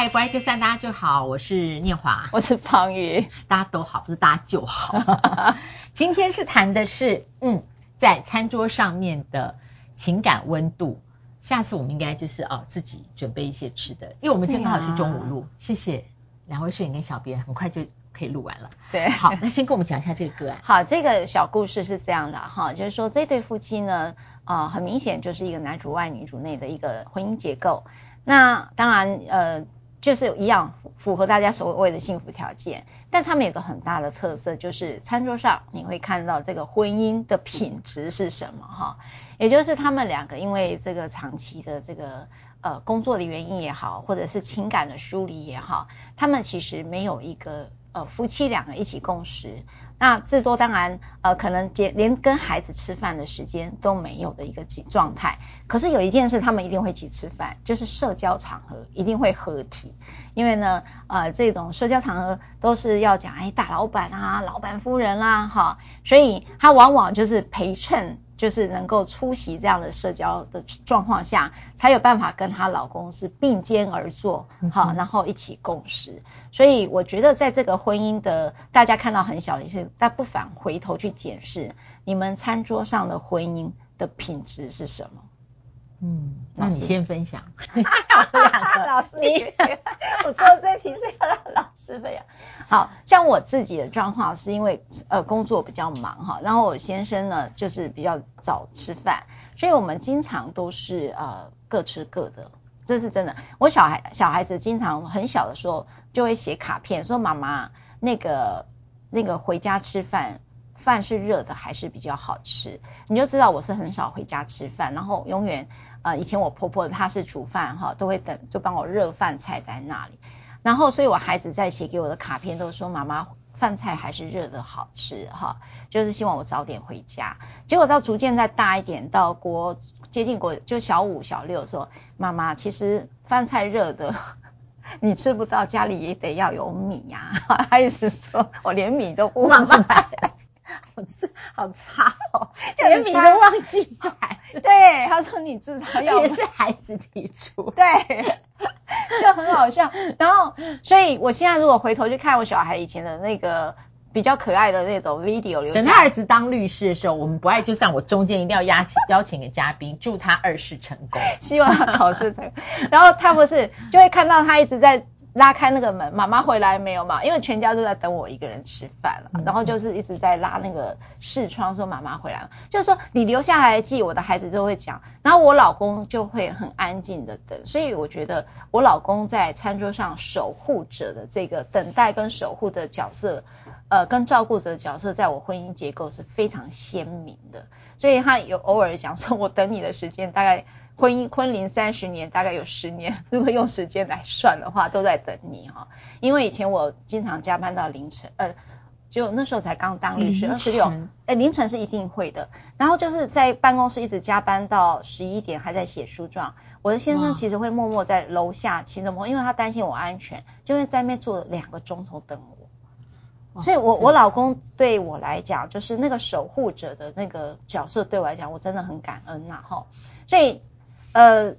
嗨，不爱就散，大家就好。我是念华，我是方宇，大家都好，不是大家就好。今天是谈的是，嗯，在餐桌上面的情感温度。下次我们应该就是哦，自己准备一些吃的，因为我们今天刚好是中午录。谢谢两位摄影跟小编，很快就可以录完了。对，好，那先跟我们讲一下这个个案。好，这个小故事是这样的哈，就是说这对夫妻呢，啊、呃，很明显就是一个男主外女主内的一个婚姻结构。那当然，呃。就是一样符合大家所谓的幸福条件，但他们有个很大的特色，就是餐桌上你会看到这个婚姻的品质是什么哈，也就是他们两个因为这个长期的这个呃工作的原因也好，或者是情感的疏离也好，他们其实没有一个呃夫妻两个一起共食。那至多当然，呃，可能连连跟孩子吃饭的时间都没有的一个状态。可是有一件事，他们一定会一起吃饭，就是社交场合一定会合体。因为呢，呃，这种社交场合都是要讲，哎，大老板啊，老板夫人啦，哈，所以他往往就是陪衬。就是能够出席这样的社交的状况下，才有办法跟她老公是并肩而坐，好，然后一起共食。所以我觉得在这个婚姻的大家看到很小的一些，但不妨回头去检视你们餐桌上的婚姻的品质是什么。嗯，那你先分享。老师，你 我说这题是要让老师分享。好，像我自己的状况是因为呃工作比较忙哈，然后我先生呢就是比较早吃饭，所以我们经常都是呃各吃各的，这是真的。我小孩小孩子经常很小的时候就会写卡片说，妈妈那个那个回家吃饭。饭是热的还是比较好吃，你就知道我是很少回家吃饭，然后永远呃以前我婆婆她是煮饭哈，都会等就帮我热饭菜在那里，然后所以我孩子在写给我的卡片都说，妈妈饭菜还是热的好吃哈，就是希望我早点回家。结果到逐渐再大一点，到国接近国就小五小六的时候，妈妈其实饭菜热的 你吃不到，家里也得要有米呀、啊，他一直说我连米都不买。我 是好差哦，就连米都忘记买。对，他说你至少要。也是孩子提出。对，就很好笑。然后，所以我现在如果回头去看我小孩以前的那个比较可爱的那种 video 留下。等他儿子当律师的时候，我们不爱就算，我中间一定要邀请邀请个嘉宾，祝他二试成功，希望他考试成功。然后他不是就会看到他一直在。拉开那个门，妈妈回来没有嘛？因为全家都在等我一个人吃饭了，然后就是一直在拉那个视窗说妈妈回来了，就是说你留下来记，我的孩子都会讲，然后我老公就会很安静的等，所以我觉得我老公在餐桌上守护者的这个等待跟守护的角色，呃，跟照顾者的角色，在我婚姻结构是非常鲜明的，所以他有偶尔讲说，我等你的时间大概。婚姻婚龄三十年，大概有十年，如果用时间来算的话，都在等你哈。因为以前我经常加班到凌晨，呃，就那时候才刚当律师，二十六，哎，凌晨是一定会的。然后就是在办公室一直加班到十一点，还在写诉状。我的先生其实会默默在楼下骑着摩托，因为他担心我安全，就会在那边坐两个钟头等我。所以我我老公对我来讲，就是那个守护者的那个角色，对我来讲，我真的很感恩呐哈。所以。呃，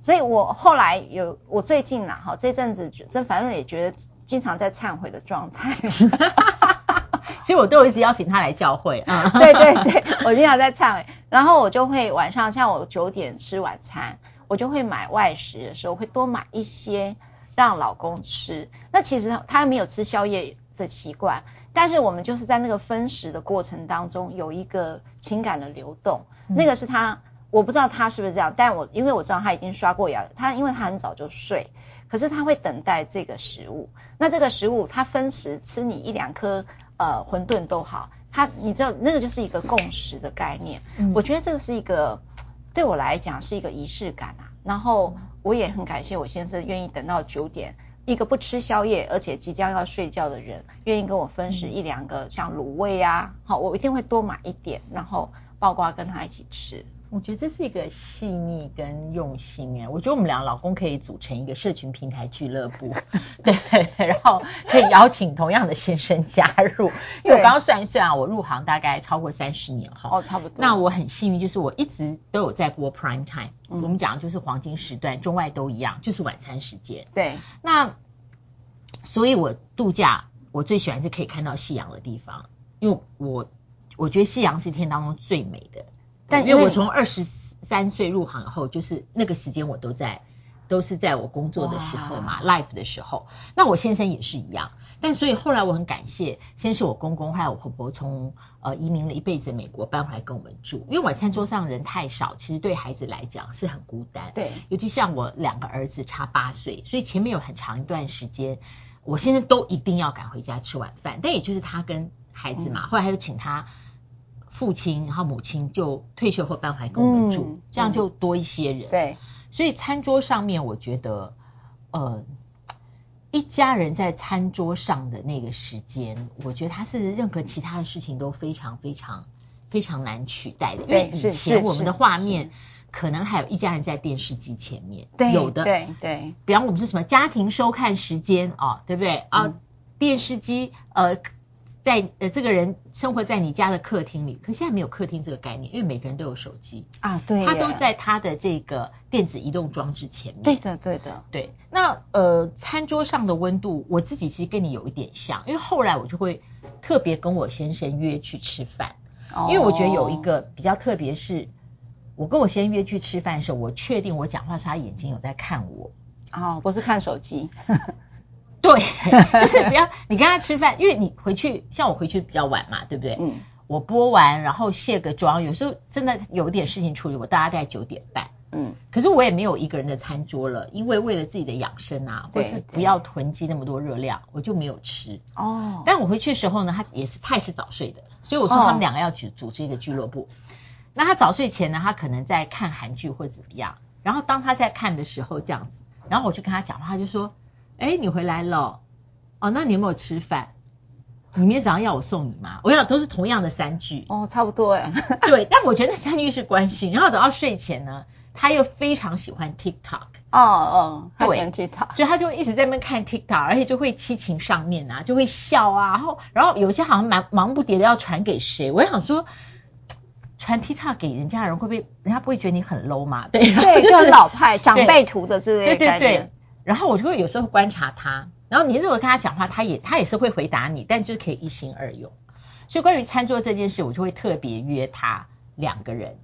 所以我后来有，我最近呢，哈，这阵子这反正也觉得经常在忏悔的状态。其实我都有一直邀请他来教会 啊。对对对，我经常在忏悔，然后我就会晚上像我九点吃晚餐，我就会买外食的时候会多买一些让老公吃。那其实他没有吃宵夜的习惯，但是我们就是在那个分食的过程当中有一个情感的流动，嗯、那个是他。我不知道他是不是这样，但我因为我知道他已经刷过牙，他因为他很早就睡，可是他会等待这个食物。那这个食物他分食吃你一两颗呃馄饨都好，他你知道那个就是一个共识的概念。嗯，我觉得这个是一个对我来讲是一个仪式感啊。然后我也很感谢我先生愿意等到九点，一个不吃宵夜而且即将要睡觉的人愿意跟我分食一两个像卤味啊，好，我一定会多买一点，然后包括跟他一起吃。我觉得这是一个细腻跟用心哎，我觉得我们两个老公可以组成一个社群平台俱乐部，对然后可以邀请同样的先生加入，因为我刚刚算一算啊，我入行大概超过三十年哈，哦，差不多。那我很幸运，就是我一直都有在播 prime time，嗯，我们讲的就是黄金时段，中外都一样，就是晚餐时间。对，那所以我度假，我最喜欢是可以看到夕阳的地方，因为我我觉得夕阳是一天当中最美的。但因为我从二十三岁入行以后，就是那个时间我都在，都是在我工作的时候嘛，life 的时候。那我先生也是一样，但所以后来我很感谢，先是我公公还有我婆婆从呃移民了一辈子美国搬回来跟我们住，因为晚餐桌上人太少，其实对孩子来讲是很孤单。对，尤其像我两个儿子差八岁，所以前面有很长一段时间，我现在都一定要赶回家吃晚饭。但也就是他跟孩子嘛，嗯、后来他就请他。父亲，然后母亲就退休后搬回来跟我们住，嗯、这样就多一些人。对，所以餐桌上面，我觉得，呃，一家人在餐桌上的那个时间，我觉得它是任何其他的事情都非常非常非常难取代的。因为以前我们的画面，可能还有一家人在电视机前面，对有的，对对。比方我们说什么家庭收看时间啊，对不对啊？嗯、电视机，呃。在呃，这个人生活在你家的客厅里，可现在没有客厅这个概念，因为每个人都有手机啊，对，他都在他的这个电子移动装置前面。对的，对的，对。那呃，餐桌上的温度，我自己其实跟你有一点像，因为后来我就会特别跟我先生约去吃饭，哦，因为我觉得有一个比较特别，是我跟我先生约去吃饭的时候，我确定我讲话是他眼睛有在看我，哦，不是看手机。对，就是不要你跟他吃饭，因为你回去像我回去比较晚嘛，对不对？嗯。我播完然后卸个妆，有时候真的有点事情处理，我大概九点半。嗯。可是我也没有一个人的餐桌了，因为为了自己的养生啊，或是不要囤积那么多热量，我就没有吃。哦。但我回去的时候呢，他也是太是早睡的，所以我说他们两个要组组织一个俱乐部。哦。那他早睡前呢，他可能在看韩剧或者怎么样，然后当他在看的时候这样子，然后我去跟他讲话，他就说。哎，你回来了，哦，那你有没有吃饭？你明天早上要我送你吗？我想都是同样的三句哦，差不多哎。对，但我觉得那三句是关心。然后等到睡前呢，他又非常喜欢 TikTok。哦哦，他喜欢 TikTok，所以他就会一直在那边看 TikTok，而且就会七情上面啊，就会笑啊，然后然后有些好像忙忙不迭的要传给谁，我想说，传 TikTok 给人家人会不会，人家不会觉得你很 low 嘛？对，对，就是老派长辈图的之类的对对对。然后我就会有时候观察他，然后你如果跟他讲话，他也他也是会回答你，但就是可以一心二用。所以关于餐桌这件事，我就会特别约他两个人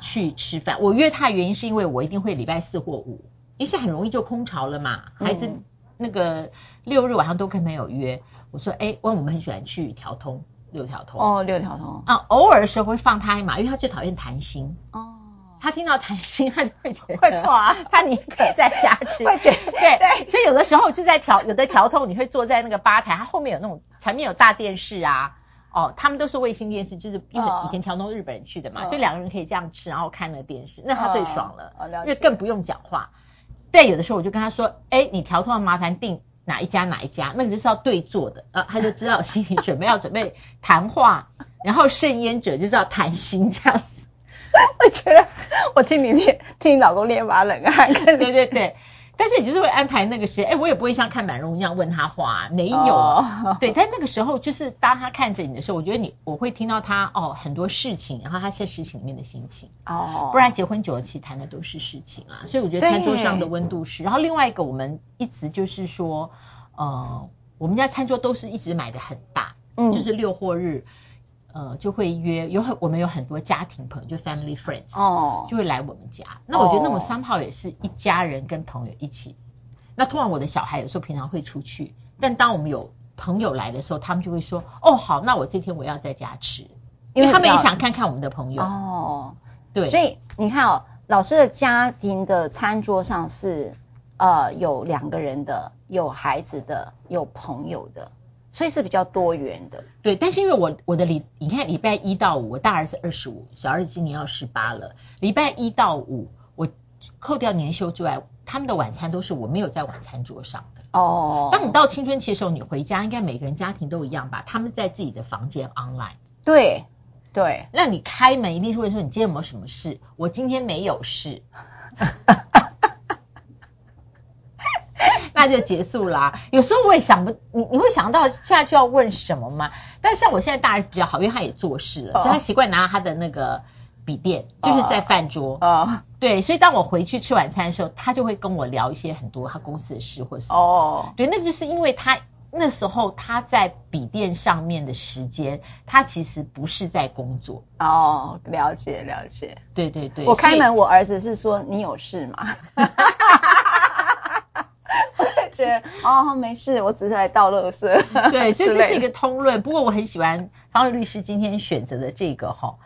去吃饭。我约他的原因是因为我一定会礼拜四或五，因为很容易就空巢了嘛。孩子那个六日晚上都跟朋友约，我说哎，问我们很喜欢去调通六条通哦，六条通啊，偶尔的时候会放他一马，因为他最讨厌谈心哦。他听到谈心，他就会觉得会错啊，他宁可在家吃。会觉得对对，所以有的时候就在调有的调通，你会坐在那个吧台，他后面有那种前面有大电视啊，哦，他们都是卫星电视，就是因为以前调通日本人去的嘛，所以两个人可以这样吃，然后看那个电视，那他最爽了，因为更不用讲话。但有的时候我就跟他说，哎，你调通要麻烦订哪一家哪一家，那个就是要对坐的，呃，他就知道心里准备要准备谈话，然后盛烟者就是要谈心这样子。我觉得我听你练，听你老公练把冷 汗。对对对，但是你就是会安排那个时间，哎，我也不会像看满容一样问他话，没有。哦、对，但那个时候就是当他看着你的时候，我觉得你我会听到他哦很多事情，然后他现在事情里面的心情。哦。不然结婚久了，其实谈的都是事情啊。所以我觉得餐桌上的温度是。然后另外一个，我们一直就是说，呃，我们家餐桌都是一直买的很大，嗯，就是六或日。呃，就会约有很我们有很多家庭朋友，就 family friends 哦，就会来我们家。那我觉得那么三炮也是一家人跟朋友一起。那通常我的小孩有时候平常会出去，但当我们有朋友来的时候，他们就会说：“哦，好，那我这天我要在家吃。”因为他们也想看看我们的朋友哦。对，所以你看哦，老师的家庭的餐桌上是呃有两个人的，有孩子的，有朋友的。所以是比较多元的，对。但是因为我我的礼，你看礼拜一到五，我大儿子二十五，小儿子今年要十八了。礼拜一到五，我扣掉年休之外，他们的晚餐都是我没有在晚餐桌上的。哦。当你到青春期的时候，你回家，应该每个人家庭都一样吧？他们在自己的房间 online。对。对，那你开门一定是会说你今天有没有什么事？我今天没有事，那就结束啦。有时候我也想不，你你会想到现在就要问什么吗？但像我现在大儿子比较好，因为他也做事了，哦、所以他习惯拿他的那个笔电，就是在饭桌。啊、哦，对，所以当我回去吃晚餐的时候，他就会跟我聊一些很多他公司的事或者什么。哦，对，那个就是因为他。那时候他在笔电上面的时间，他其实不是在工作哦。了解了解，对对对。我开门，我儿子是说你有事吗？我也觉得哦没事，我只是来倒垃圾。对，所以这是一个通论。不过我很喜欢方瑞律师今天选择的这个哈，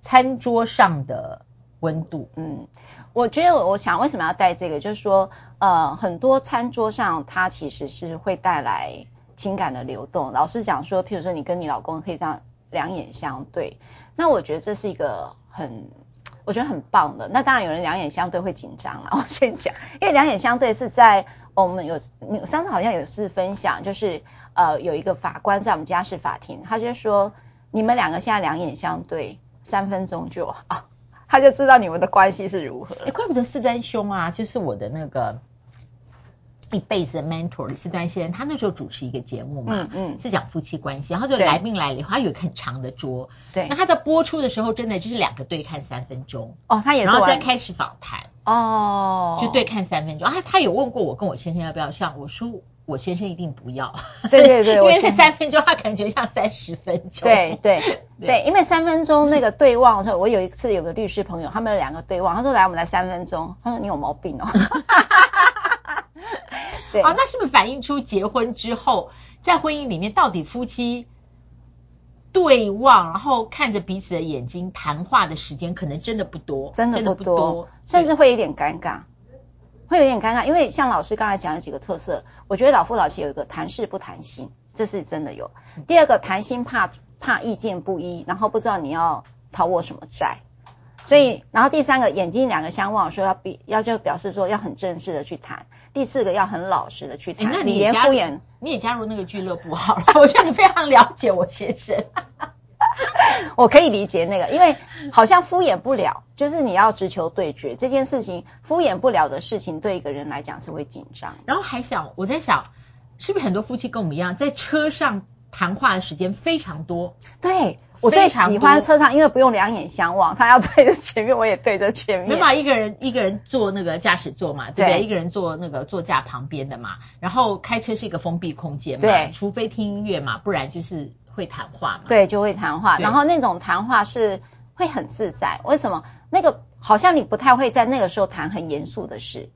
餐桌上的温度。嗯，我觉得我想为什么要带这个，就是说。呃，很多餐桌上，它其实是会带来情感的流动。老实讲说，譬如说你跟你老公可以这样两眼相对，那我觉得这是一个很，我觉得很棒的。那当然有人两眼相对会紧张了，我先讲，因为两眼相对是在我们有，你上次好像有次分享，就是呃有一个法官在我们家事法庭，他就说你们两个现在两眼相对三分钟就好，他就知道你们的关系是如何。哎，怪不得四端凶啊，就是我的那个。一辈子的 mentor 李四端先生，他那时候主持一个节目嘛，嗯嗯，是讲夫妻关系，然后就来宾来了以后，他有一个很长的桌，对，那他在播出的时候，真的就是两个对看三分钟，哦，他也是，然后再开始访谈，哦，就对看三分钟，啊，他有问过我跟我先生要不要上，我说我先生一定不要，对对对，因为是三分钟，他可能觉像三十分钟，对 对对，对，因为三分钟那个对望的时候，我有一次有个律师朋友，他们有两个对望，他说来我们来三分钟，他说你有毛病哦。对好，那是不是反映出结婚之后，在婚姻里面到底夫妻对望，然后看着彼此的眼睛谈话的时间，可能真的不多，真的不多，甚至会有点尴尬，会有点尴尬。因为像老师刚才讲的几个特色，我觉得老夫老妻有一个谈事不谈心，这是真的有。第二个谈心怕怕意见不一，然后不知道你要讨我什么债，所以然后第三个眼睛两个相望，说要比要就表示说要很正式的去谈。第四个要很老实的去谈，那你也敷衍，你也加入那个俱乐部好了。我觉得你非常了解我先生，我可以理解那个，因为好像敷衍不了，就是你要直球对决这件事情，敷衍不了的事情，对一个人来讲是会紧张。然后还想，我在想，是不是很多夫妻跟我们一样，在车上谈话的时间非常多？对。我最喜欢车上，因为不用两眼相望，他要对着前面，我也对着前面。没法，一个人一个人坐那个驾驶座嘛，对不对？对，一个人坐那个座驾旁边的嘛。然后开车是一个封闭空间嘛，对，除非听音乐嘛，不然就是会谈话嘛。对，就会谈话。然后那种谈话是会很自在。为什么？那个好像你不太会在那个时候谈很严肃的事，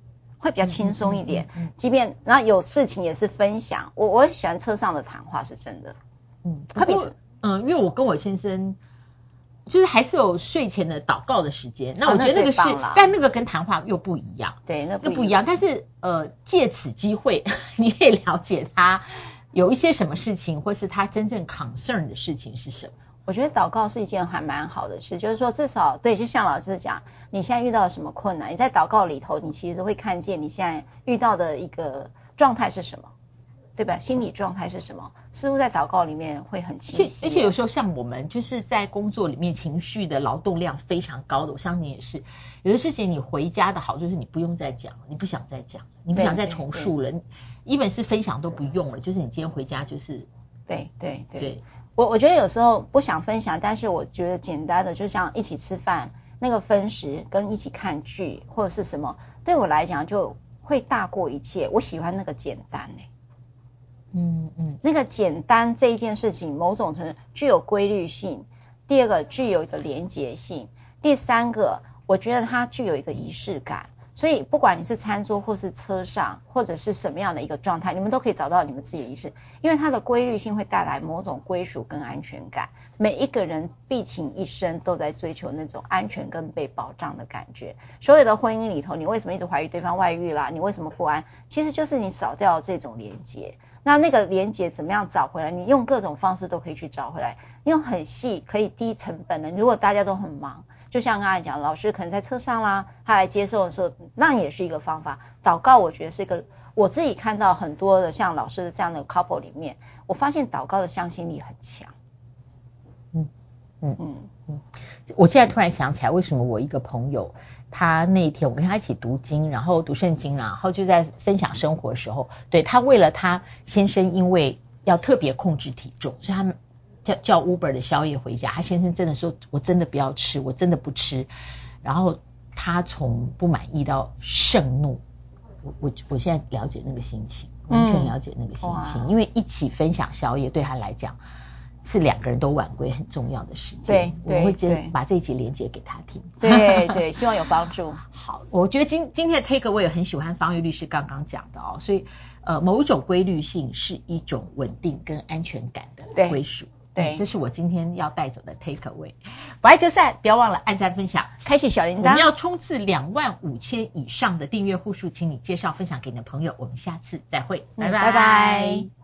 会比较轻松一点。嗯，即便然后有事情也是分享。我我喜欢车上的谈话是真的。嗯，他比。嗯，因为我跟我先生就是还是有睡前的祷告的时间，那我觉得那个是，但那个跟谈话又不一样，对，那不一样。但是呃，借此机会，你可以了解他有一些什么事情，或是他真正 concern 的事情是什么。我觉得祷告是一件还蛮好的事，就是说至少对，就像老师讲，你现在遇到了什么困难，你在祷告里头，你其实会看见你现在遇到的一个状态是什么。对吧？心理状态是什么？似乎在祷告里面会很清晰。而且有时候像我们就是在工作里面情绪的劳动量非常高的，我相信你也是。有的事情你回家的好就是你不用再讲了，你不想再讲，你不想再重述了，一本是分享都不用了，就是你今天回家就是。对对对。对我我觉得有时候不想分享，但是我觉得简单的就像一起吃饭，那个分食跟一起看剧或者是什么，对我来讲就会大过一切。我喜欢那个简单欸嗯嗯，那个简单这一件事情，某种程度具有规律性。第二个具有一个连结性。第三个，我觉得它具有一个仪式感。所以不管你是餐桌或是车上，或者是什么样的一个状态，你们都可以找到你们自己的仪式，因为它的规律性会带来某种归属跟安全感。每一个人毕竟一生都在追求那种安全跟被保障的感觉。所有的婚姻里头，你为什么一直怀疑对方外遇啦？你为什么不安？其实就是你少掉这种连接。那那个连接怎么样找回来？你用各种方式都可以去找回来，用很细可以低成本的。如果大家都很忙，就像刚才讲，老师可能在车上啦，他来接受的时候，那也是一个方法。祷告，我觉得是一个，我自己看到很多的像老师的这样的 couple 里面，我发现祷告的向心力很强。嗯嗯嗯嗯。我现在突然想起来，为什么我一个朋友，他那一天我跟他一起读经，然后读圣经啊，然后就在分享生活的时候，对，他为了他先生，因为要特别控制体重，所以他叫叫 Uber 的宵夜回家。他先生真的说：“我真的不要吃，我真的不吃。”然后他从不满意到盛怒，我我我现在了解那个心情，完全了解那个心情，嗯、因为一起分享宵夜对他来讲。是两个人都晚归很重要的事情，对，对我会接把这一集连接给他听，对对，希望有帮助。好，我觉得今今天的 take 我也很喜欢方玉律师刚刚讲的哦，所以呃，某种规律性是一种稳定跟安全感的归属，对，这是我今天要带走的 take away。不爱就散，不要忘了按赞分享，开启小铃铛。我们要冲刺两万五千以上的订阅户数，请你介绍分享给你的朋友。我们下次再会，嗯、拜拜。拜拜。